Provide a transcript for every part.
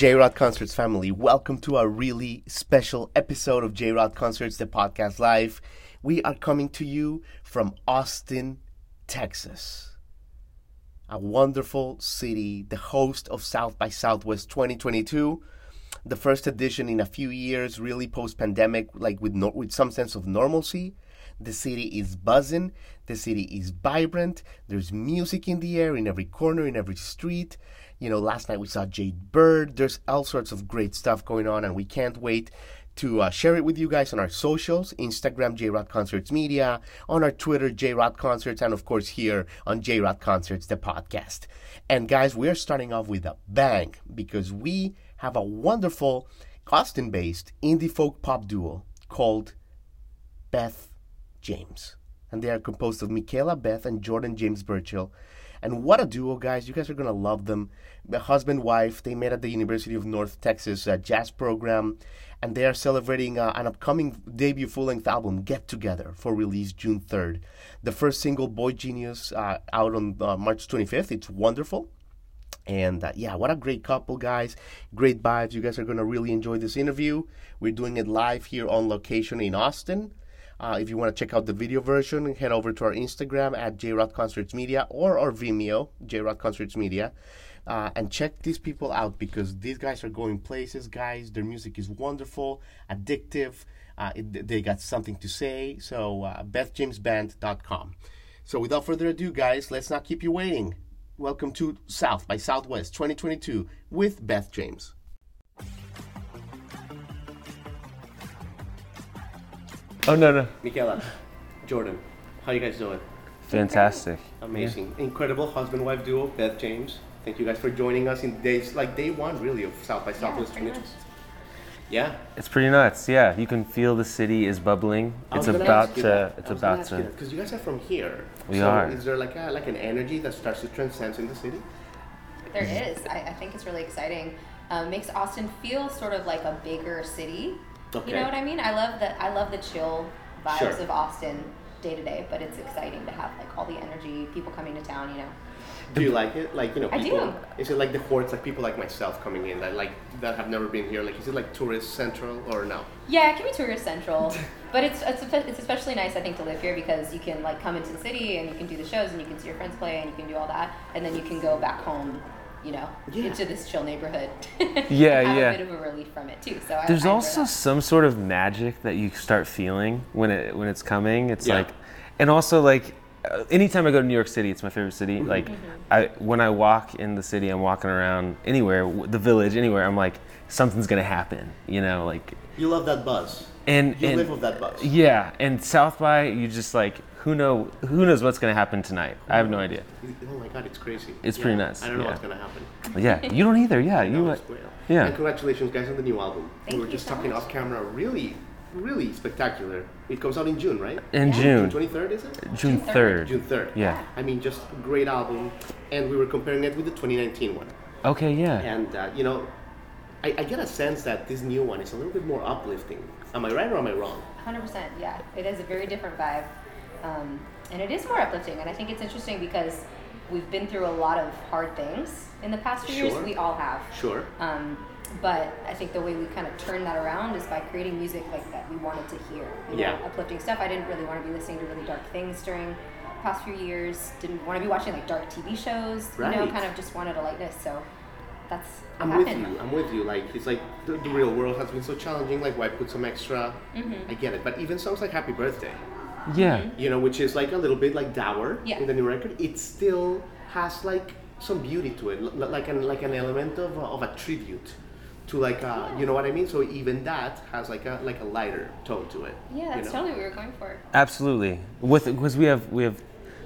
J Rod Concerts family, welcome to a really special episode of J Rod Concerts, the podcast live. We are coming to you from Austin, Texas. A wonderful city, the host of South by Southwest 2022, the first edition in a few years, really post pandemic, like with, no, with some sense of normalcy. The city is buzzing. The city is vibrant. There's music in the air, in every corner, in every street. You know, last night we saw Jade Bird. There's all sorts of great stuff going on, and we can't wait to uh, share it with you guys on our socials Instagram, J Rod Concerts Media, on our Twitter, J Rod Concerts, and of course here on J Rod Concerts, the podcast. And guys, we are starting off with a bang because we have a wonderful Austin based indie folk pop duo called Beth James. And they are composed of Mikaela Beth and Jordan James Burchill. And what a duo, guys. You guys are going to love them. The husband wife, they met at the University of North Texas uh, jazz program, and they are celebrating uh, an upcoming debut full length album, Get Together, for release June 3rd. The first single, Boy Genius, uh, out on uh, March 25th. It's wonderful. And uh, yeah, what a great couple, guys. Great vibes. You guys are going to really enjoy this interview. We're doing it live here on location in Austin. Uh, if you want to check out the video version, head over to our Instagram at JRod Concerts Media or our Vimeo, JRod Concerts Media, uh, and check these people out because these guys are going places, guys. Their music is wonderful, addictive. Uh, it, they got something to say. So, uh, BethJamesBand.com. So, without further ado, guys, let's not keep you waiting. Welcome to South by Southwest 2022 with Beth James. Oh no no. Mikaela, Jordan, how you guys doing? Fantastic. Amazing, incredible husband wife duo, Beth James. Thank you guys for joining us in days like day one, really, of South by Southwest. pretty 22. Yeah, It's pretty nuts. Yeah, you can feel the city is bubbling. It's about to. It's I was gonna about to. because you guys are from here. We so are. Is there like a like an energy that starts to transcend in the city? There is. I, I think it's really exciting. Um, makes Austin feel sort of like a bigger city. Okay. You know what I mean? I love the I love the chill vibes Sure. of Austin day to day, but it's exciting to have like all the energy, people coming to town. You know. Do you like it? Like you know, I people. do. Is it like the hordes, like people like myself coming in that like that have never been here? Like, is it like tourist central or no? Yeah, it can be tourist central, but it's, it's it's especially nice I think to live here because you can like come into the city and you can do the shows and you can see your friends play and you can do all that and then you can go back home, you know, Yeah. into this chill neighborhood. Yeah, have yeah. A bit of a relief from it too. So There's I enjoy also that. some sort of magic that you start feeling when it when it's coming. It's Yeah. like, and also like, uh, anytime I go to New York City, it's my favorite city. Mm-hmm. Like, I when I walk in the city, I'm walking around anywhere, the village, anywhere. I'm like, something's gonna happen. You know, like, You love that buzz. and You and live with that buzz. yeah, and South by, you just like, who know who knows what's gonna happen tonight? I have no idea. Oh my god, it's crazy. It's pretty nuts, I don't know yeah. what's gonna happen. Yeah, you don't either. Yeah, you. No, it's great. yeah. And congratulations, guys, on the new album. Thank we were you just so talking much. off camera. Really, really spectacular. It comes out in June, right? In Yeah. June, June 23rd, is it? June June third. June 3rd. Yeah. I mean, just a great album. And we were comparing it with the 2019 one. Okay, yeah. And, uh, you know, I, I get a sense that this new one is a little bit more uplifting. Am I right or am I wrong? Hundred percent, yeah. It has a very different vibe, um, and it is more uplifting. And I think it's interesting because we've been through a lot of hard things in the past few Sure. years. We all have. Sure. Um, but I think the way we kind of turned that around is by creating music like that we wanted to hear. You know, Yeah. uplifting stuff. I didn't really want to be listening to really dark things during the past few years. Didn't want to be watching like dark TV shows. Right. You know, kind of just wanted a lightness. So that's I'm with you. I'm with you. Like it's like the, the real world has been so challenging. Like why put some extra? Mm-hmm. I get it. But even songs like Happy Birthday, Yeah. you know, which is like a little bit like dour Yeah. in the new record, it still has like some beauty to it, l- like an like an element of a, of a tribute to like uh, you know what I mean. So even that has like a like a lighter tone to it. Yeah, you that's know? totally what we were going for. Absolutely. With because we have we have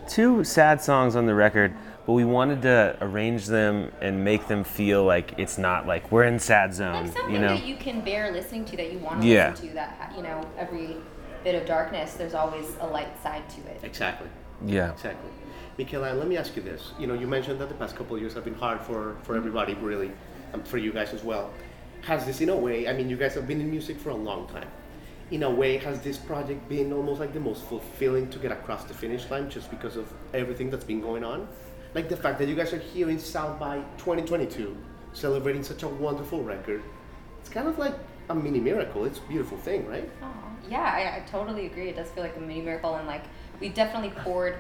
two sad songs on the record, but we wanted to arrange them and make them feel like it's not like we're in sad zone. Like something you know. that you can bear listening to that you want to Yeah. listen to that you know every bit of darkness, there's always a light side to it. Exactly. Yeah. Exactly. Mikaela, let me ask you this. You know, you mentioned that the past couple of years have been hard for, for everybody, really, um, for you guys as well. Has this, in a way, I mean, you guys have been in music for a long time. In a way, has this project been almost like the most fulfilling to get across the finish line just because of everything that's been going on? Like the fact that you guys are here in South by 2022, celebrating such a wonderful record. It's kind of like a mini miracle. It's a beautiful thing, right? Aw. Yeah, I, I totally agree. It does feel like a mini miracle, and like we definitely poured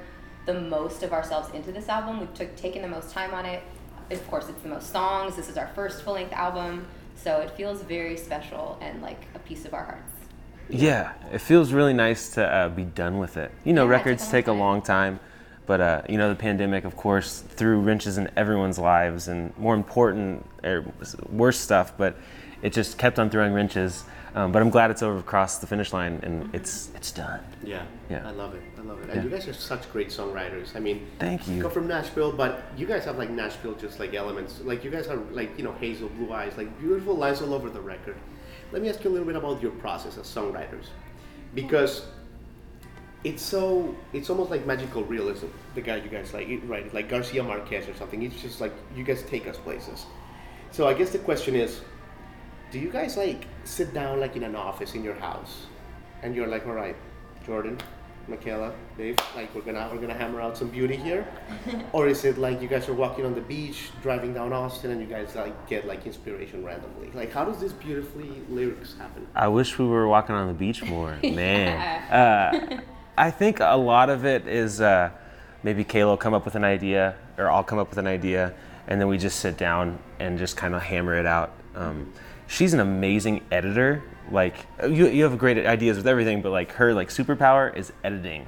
the most of ourselves into this album. We've took, taken the most time on it. Of course, it's the most songs. This is our first full length album, so it feels very special and like a piece of our hearts. Yeah, it feels really nice to uh, be done with it. You know, Yeah, records take a long time, but uh, you know, the pandemic, of course, threw wrenches in everyone's lives, and more important, or worse stuff. But it just kept on throwing wrenches. Um, but I'm glad it's over across the finish line, and it's it's done. Yeah. Yeah. I love it. I love it. And Yeah. you guys are such great songwriters. I mean, Thank you. come from Nashville, but you guys have like Nashville just like elements. Like you guys are like, you know, hazel blue eyes, like beautiful lines all over the record. Let me ask you a little bit about your process as songwriters. Because it's so it's almost like magical realism, the guy you guys like it- right, like Garcia Marquez or something. It's just like you guys take us places. So I guess the question is, do you guys like sit down like in an office in your house? And you're like all right jordan mikaela dave like we're gonna we're gonna hammer out some beauty here. Or is it like you guys are walking on the beach driving down austin and you guys like get like inspiration randomly? Like how does this beautifully lyrics happen? I wish we were walking on the beach more, man. Uh, I think a lot of it is uh, maybe Kayla will come up with an idea, or I'll come up with an idea, and then we just sit down and just kind of hammer it out. Um, she's an amazing editor. Like you, you have great ideas with everything, but like her like superpower is editing,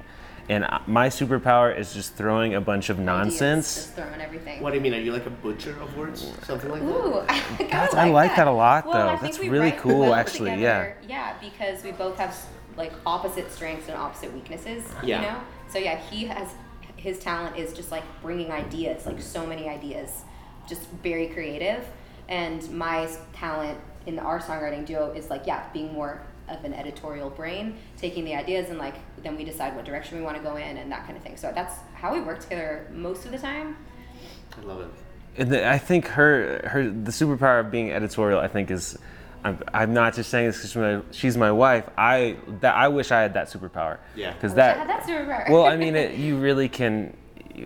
and my superpower is just throwing a bunch of Ideas, nonsense. Just throwing everything. what do you mean are you like a butcher of words something like that Ooh, I, kinda I like that a lot, Well, though. I That's really cool, well actually, together. Yeah, because we both have like opposite strengths and opposite weaknesses. Yeah. You know. So yeah, he has his talent is just like bringing ideas, like so many ideas, just very creative. And my talent in our songwriting duo is like yeah, being more of an editorial brain, taking the ideas and like then we decide what direction we want to go in and that kind of thing. So that's how we work together most of the time. i love it And the- I think her her the superpower of being editorial. I think is. I'm, I'm not just saying this because she's my, she's my wife. I that I wish I had that superpower. Yeah. Because I that. had that superpower. well, I mean, it, you really can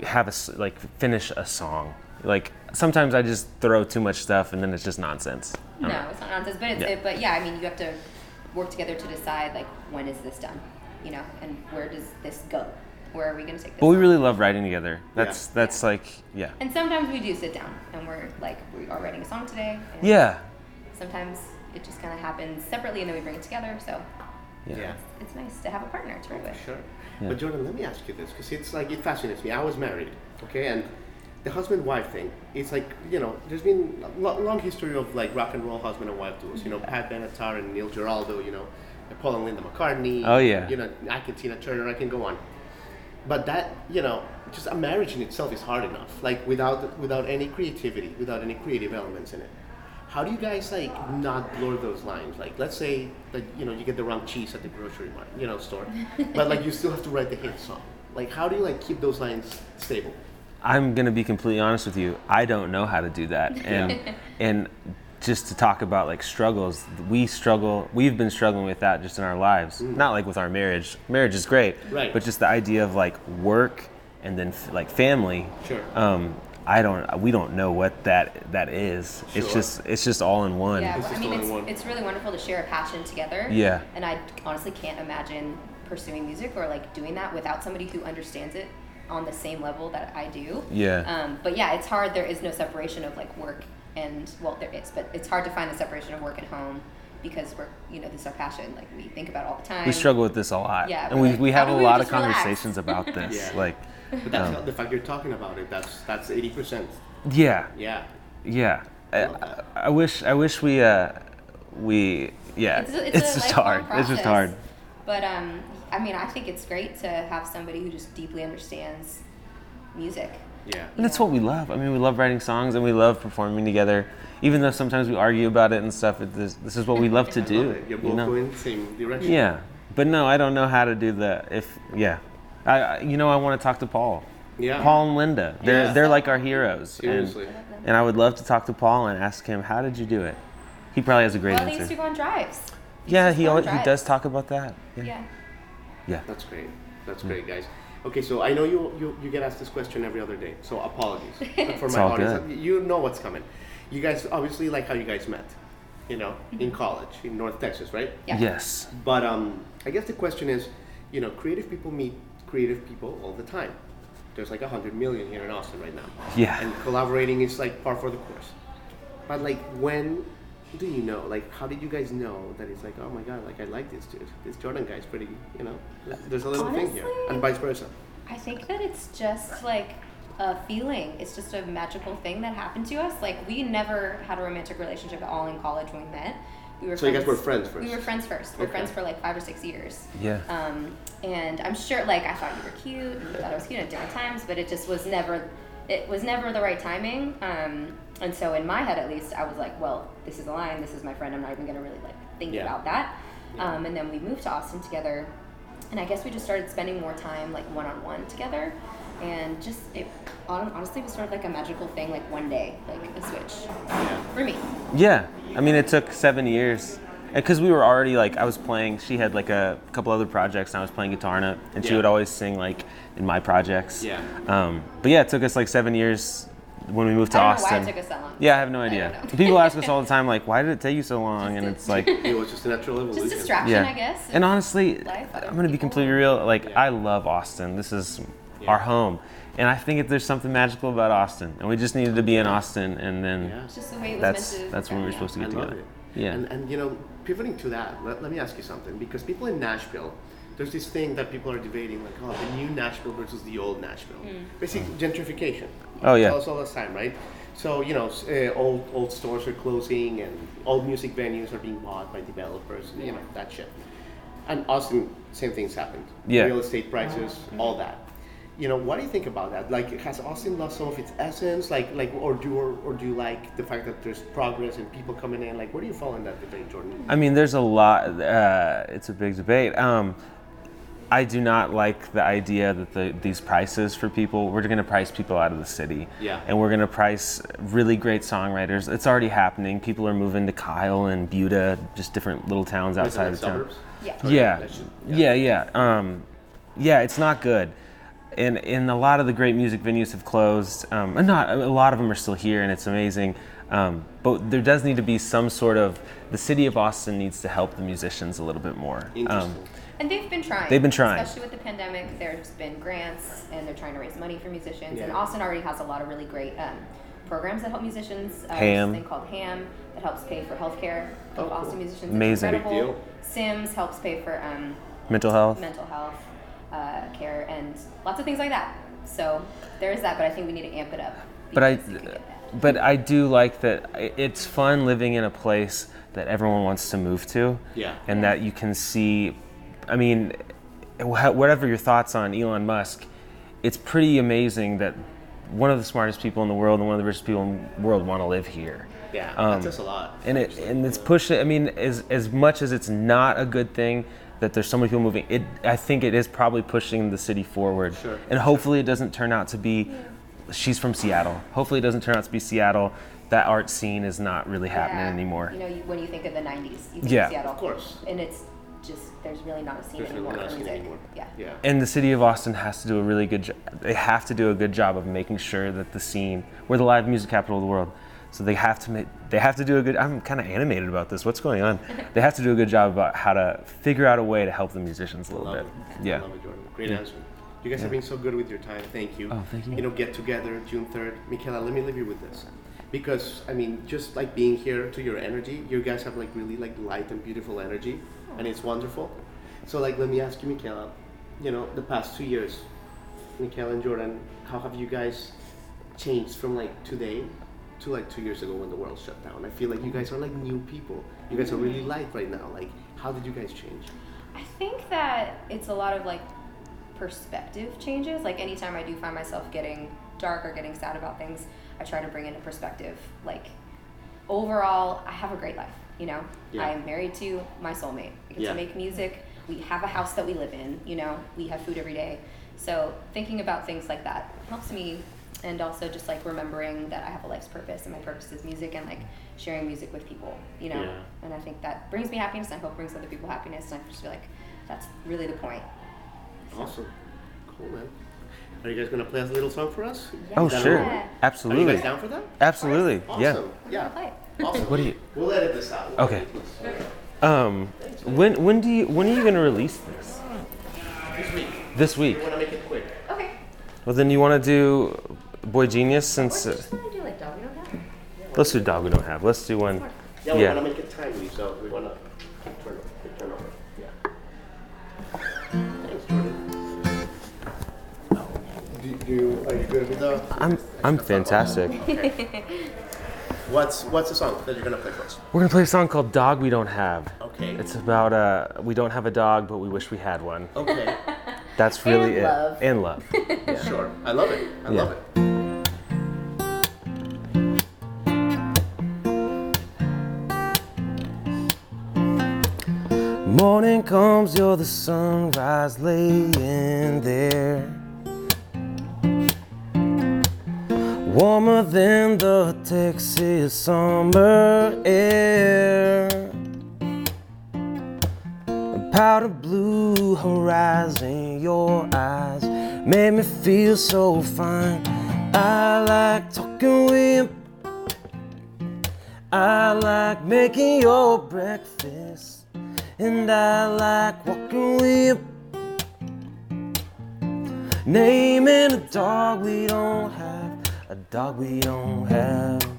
have a s- like finish a song. Like sometimes I just throw too much stuff and then it's just nonsense. No, know. it's not nonsense. But it's, Yeah. it, but yeah, I mean, you have to work together to decide like when is this done, you know, and where does this go? Where are we going to take this? But we song? really love writing together. That's Yeah. that's like yeah. And sometimes we do sit down and we're like, we are writing a song today. And Yeah. Sometimes it just kind of happens separately and then we bring it together. So Yeah. yeah. it's nice to have a partner to write with. Sure. Yeah. But Jordan, let me ask you this because it's like it fascinates me. I was married, okay, and the husband-wife thing. It's like you know, there's been a lo- long history of like rock and roll husband and wife duos. You know, Pat Benatar and Neil Giraldo. You know, Paul and Linda McCartney. Oh, yeah. You know, I can Tina Turner. I can go on. But that you know, just a marriage in itself is hard enough. Like without without any creativity, without any creative elements in it. How do you guys like not blur those lines? Like, let's say that you know you get the wrong cheese at the grocery mart, you know, store, but like you still have to write the hit song. Like, how do you like keep those lines stable? I'm gonna be completely honest with you. I don't know how to do that, and and just to talk about like struggles, we struggle. We've been struggling with that just in our lives. Not like with our marriage. Marriage is great, Right. But just the idea of like work and then f- like family. Sure. Um, I don't. We don't know what that that is. Sure. It's just it's just all in one. Yeah, It's well, I mean, all in it's, one. it's really wonderful to share a passion together. Yeah. And I honestly can't imagine pursuing music or like doing that without somebody who understands it on the same level that I do. Yeah. Um, but yeah, it's hard. There is no separation of like work and well, there is, but it's hard to find the separation of work and home because we're you know this is our passion. Like we think about all the time. We struggle with this a lot, Yeah, and we're we, like, we have a we lot of just relax? conversations about this. Yeah. Like, But that's Um, how, the fact you're talking about it. That's that's eighty percent. yeah, Yeah. Yeah, I, love. I wish I wish we uh we yeah It's, a- it's, a just lifelong hard. It's just hard. But um, I mean, I think it's great to have somebody who just deeply understands music. Yeah. And that's what we love. I mean, we love writing songs and we love performing together. Even though sometimes we argue about it and stuff, it, this, this is what we love to do. love. You're you both know? going the same direction. Yeah, but no, I don't know how to do that. if yeah. I I- you know I want to talk to Paul. Yeah. Paul and Linda. They're Yeah. they're like our heroes. Seriously. And, and I would love to talk to Paul and ask him how did you do it. He probably has a great Well, they used to go on drives. Yeah, he go on always, he does talk about that. Yeah. Yeah. Yeah. That's great. That's great, guys. Okay, so I know you, you you get asked this question every other day, so apologies for my audience. good. You know what's coming. You guys obviously like how you guys met, you know, Mm-hmm. in college in North Texas, right? Yeah. Yes. But um, I guess the question is, you know, creative people meet creative people all the time. There's like a hundred million here in Austin right now. Yeah. And collaborating is like par for the course. But like, when do you know? Like, how did you guys know that it's like, oh my god, like I like this dude. This Jordan guy's pretty, you know. There's a little thing here, and vice versa. I think that it's just like a feeling. It's just a magical thing that happened to us. Like we never had a romantic relationship at all in college when we met. We were So you guys were friends first? We were friends first. We were Okay. friends for like five or six years. Yeah. Um, and I'm sure, like, I thought you were cute, and you thought I was cute at different times, but it just was never, it was never the right timing. Um, and so in my head, at least, I was like, well, this is a line. This is my friend. I'm not even gonna really like think Yeah. about that. Um, and then we moved to Austin together, and I guess we just started spending more time like one on one together. And just it honestly was sort of like a magical thing, like one day, like a switch for me. Yeah, I mean, it took seven years. Because we were already like, I was playing, she had like a couple other projects, and I was playing guitar in it, and she would always sing like in my projects. Yeah. Um, but yeah, it took us like seven years when we moved to I don't know Austin. why it took us that long. Yeah, I have no idea. People ask us all the time, like, why did it take you so long? And it's like, It was just a natural evolution. Just distraction, yeah. I guess. And honestly, life, other I'm gonna be people. completely real. Like, Yeah. I love Austin. This is Yeah. our home, and I think that there's something magical about Austin, and we just needed to be in Austin, and then Yeah. It's just the way it was that's meant to. that's when we were supposed to I get love together. it. Yeah. And, and you know, pivoting to that, let, let me ask you something. Because people in Nashville, there's this thing that people are debating, like, oh, the new Nashville versus the old Nashville. Basically, gentrification. Oh, yeah. Tell us all the time, right? So, you know, uh, old, old stores are closing and old music venues are being bought by developers, you know, that shit. And Austin, same things happened. Yeah. Real estate prices, all that. You know, what do you think about that? Like, has Austin lost some of its essence? Like, like, or do or, or do you like the fact that there's progress and people coming in? Like, where do you fall in that debate, Jordan? I mean, there's a lot. Uh, it's a big debate. Um, I do not like the idea that the, these prices for people. We're going to price people out of the city. Yeah. And we're going to price really great songwriters. It's already happening. People are moving to Kyle and Buda, just different little towns outside like of town. suburbs? Yeah. Okay, Yeah. yeah, yeah, Um, yeah, it's not good. And, and a lot of the great music venues have closed. Um, and not a lot of them are still here, and it's amazing. Um, but there does need to be some sort of the city of Austin needs to help the musicians a little bit more. Um, Interesting. And they've been trying. They've been trying. Especially with the pandemic, there's been grants and they're trying to raise money for musicians. And Austin already has a lot of really great um, programs that help musicians. Uh, HAAM. There's thing called HAAM that helps pay for healthcare Oh, of cool. Austin musicians. Amazing. Big incredible. deal. Sims helps pay for um, mental health. mental health uh, care and lots of things like that. So there is that, but I think we need to amp it up. but I, because you can get that. but I do like that. It's fun living in a place that everyone wants to move to. Yeah. And that you can see. I mean, whatever your thoughts on Elon Musk, it's pretty amazing that one of the smartest people in the world and one of the richest people in the world want to live here. Yeah, Um, that says a lot. and it and it's pushing. I mean, as as much as it's not a good thing that there's so many people moving, it I think it is probably pushing the city forward. Sure. And hopefully it doesn't turn out to be. She's from Seattle. Hopefully it doesn't turn out to be Seattle. That art scene is not really happening Yeah. anymore. You know, you, when you think of the 90s, you think Yeah. of Seattle. Of course. And it's just, there's really not a scene There's really anymore not a for scene music. anymore. Yeah. Yeah. And the city of Austin has to do a really good job. They have to do a good job of making sure that the scene, we're the live music capital of the world. So they have to make, they have to do a good, I'm kind of animated about this. What's going on? They have to do a good job about how to figure out a way to help the musicians a little Love bit. it. Yeah. I love it, Jordan. Great Yeah. answer. You guys have been so good with your time. Thank you. Oh, thank you. You know, get together June 3rd. Mikaela, let me leave you with this. Because, I mean, just like being here to your energy, you guys have like really like light and beautiful energy, and it's wonderful. So, like, let me ask you, Mikaela, you know, the past two years, Mikaela and Jordan, how have you guys changed from like today to like two years ago when the world shut down? I feel like you guys are like new people. You guys are really mm-hmm. light right now. Like, how did you guys change? I think that it's a lot of like perspective changes. Like anytime I do find myself getting dark or getting sad about things, I try to bring in into perspective. Like overall, I have a great life. You know, Yeah. I'm married to my soulmate. I get Yeah. to make music. we have a house that we live in. You know, we have food every day. So thinking about things like that helps me, and also just like remembering that I have a life's purpose, and my purpose is music, and like sharing music with people. You know, Yeah. and I think that brings me happiness, and I hope brings other people happiness, and I just feel like that's really the point. Awesome. Cool, man. Are you guys gonna play a little song for us? Oh, Is that sure. all right? Are you Absolutely. guys down for that? Absolutely. Awesome. Yeah. We're Yeah. Gonna play it. Awesome. What do you? We'll edit this out. Okay. Um, when when do you when are you gonna release this? This week. This week. We wanna make it quick. Okay. Well, then you want to do Boy Genius since Or uh, just wanna do like dog, we don't have. let's do Dog We Don't Have. Let's do one. Yeah, we Yeah. wanna make it timely, so we wanna turn it, turn over. Yeah. Thanks, Jordan. Do, do are you good with the? I'm I'm fantastic. What's what's the song that you're gonna play for us? We're gonna play a song called Dog We Don't Have. Okay. It's about uh we don't have a dog, but we wish we had one. Okay. That's really And it. love. And love. Sure. I love it. I Yeah. love it. Morning comes, you're the sunrise laying there. Warmer than the Texas summer air. Powder blue horizon, your eyes made me feel so fine. I like talking with you. I like making your breakfast, and I like walking with you. Naming a dog we don't have, dog we don't have.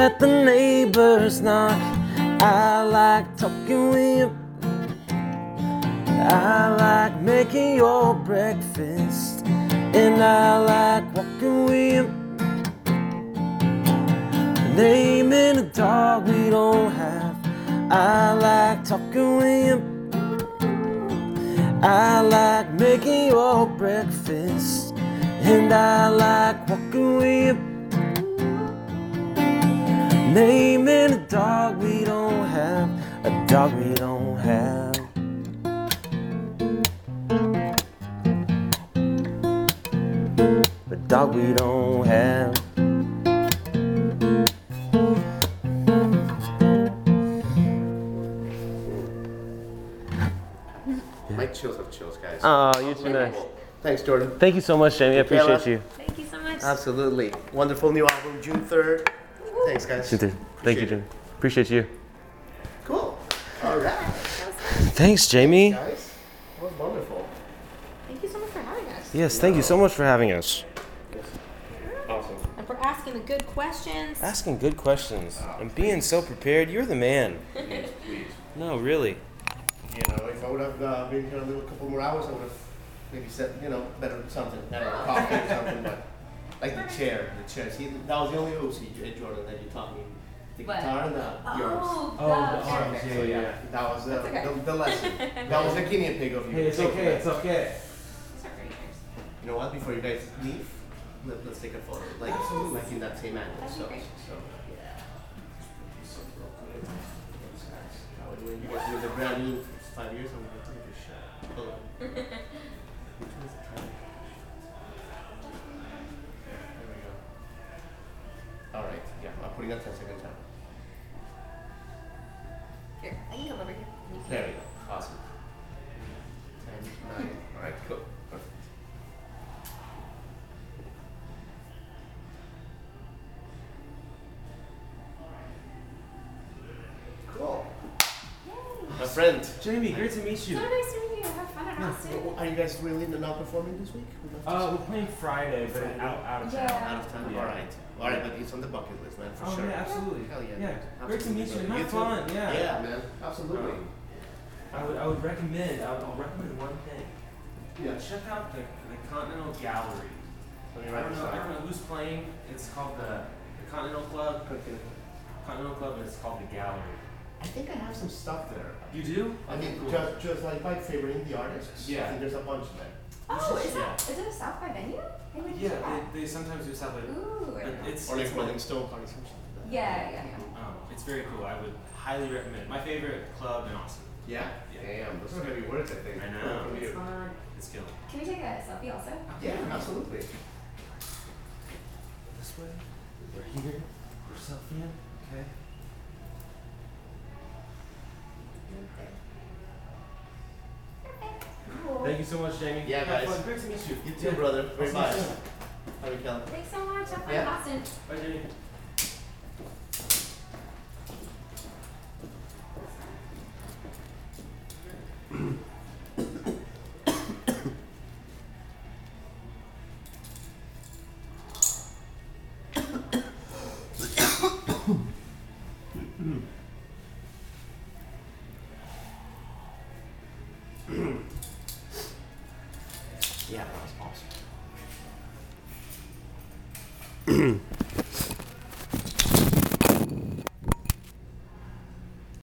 Let the neighbors knock. I like talking with you. I like making your breakfast. And I like walking with you. Naming a dog we don't have. I like talking with you. I like making your breakfast, and I like walking with you. Naming a dog we don't have, a dog we don't have. A dog we don't have. My chills have chills, guys. Oh, you're too nice. Thanks, Jordan. Thank you so much, Jamie. I appreciate Mikaela. you. Thank you so much. Absolutely. Wonderful new album, June 3rd. Thanks, guys. Thank you, Appreciate Jamie. Appreciate you. Cool. All right, Thanks, Jamie. guys. That was wonderful. Thank you so much for having us. Yes, thank you so much for having us. Awesome. and for asking the good questions. Asking good questions and being so prepared. You're the man. No, really. You know, if I would have uh, been here a little couple more hours, I would have maybe said, you know, better something, I don't coffee or something, but like the chair, the chair. See, that was the only OC, eh, Jordan, that you taught me. The What? guitar and the yours. Oh, Oh, the- the arms, So yeah, yeah, yeah. that was That's okay. the, the lesson. That was the guinea pig of you. Hey, it's Take okay, that. it's okay. These are great ears. You know what? Before you guys leave, let, let's take a photo, like like in that same angle. That'd be So, great. so yeah. So real quick. Those guys. That way when you guys do the brand new five years, I'm gonna take a shot. Hold on. Putting a 10 second timer. Here, I can come over here. You can- There we go. Awesome. 10, 9. All right. Cool. Perfect. Cool. My friend. Jamie, great to meet So you. nice to meet you. Have fun at Austin. Are you guys really not performing this week? We love to Uh, we're playing Friday, but out, out of town. Yeah. out of time. Yeah. All right. All right, but it's on the bucket list, man, for Oh sure. yeah, absolutely. Hell yeah. Yeah, great to Absolutely, meet you. brother. Have too. fun. Yeah. Yeah, man. Absolutely. Um, I would, I would recommend. I would, I'll recommend one thing. Yeah. Check out the, the Continental Gallery. Let me I write don't this know. I don't down. know who's playing. It's called the, the Continental Club. Continental Club, and it's called the Gallery. I think I have some stuff there. You do? I mean, Cool. just just like by favoring the artists. I Yeah. think there's a bunch of there. Oh, should- is that is it a South by venue? They would do Yeah, that. they, they sometimes do stuff like. Ooh. I but know. It's Or like it's Rolling Stone parties and stuff like that. Yeah, yeah, yeah. Um, it's very cool. I would highly recommend. it. My favorite club in Austin. Yeah? Yeah. Damn, those are gonna be words, I think. I know. From It's you. fun. It's killing. Can we take a selfie also? Yeah, absolutely. This way. We're here. We're selfieing. Okay. Thank you so much, Jamie. Yeah, Have guys. fun. Great to meet you. You too, Yeah. brother. Very see you much. soon. How are you, Kelly? Thanks so much. Have fun Yeah. in Boston. Bye, Jamie.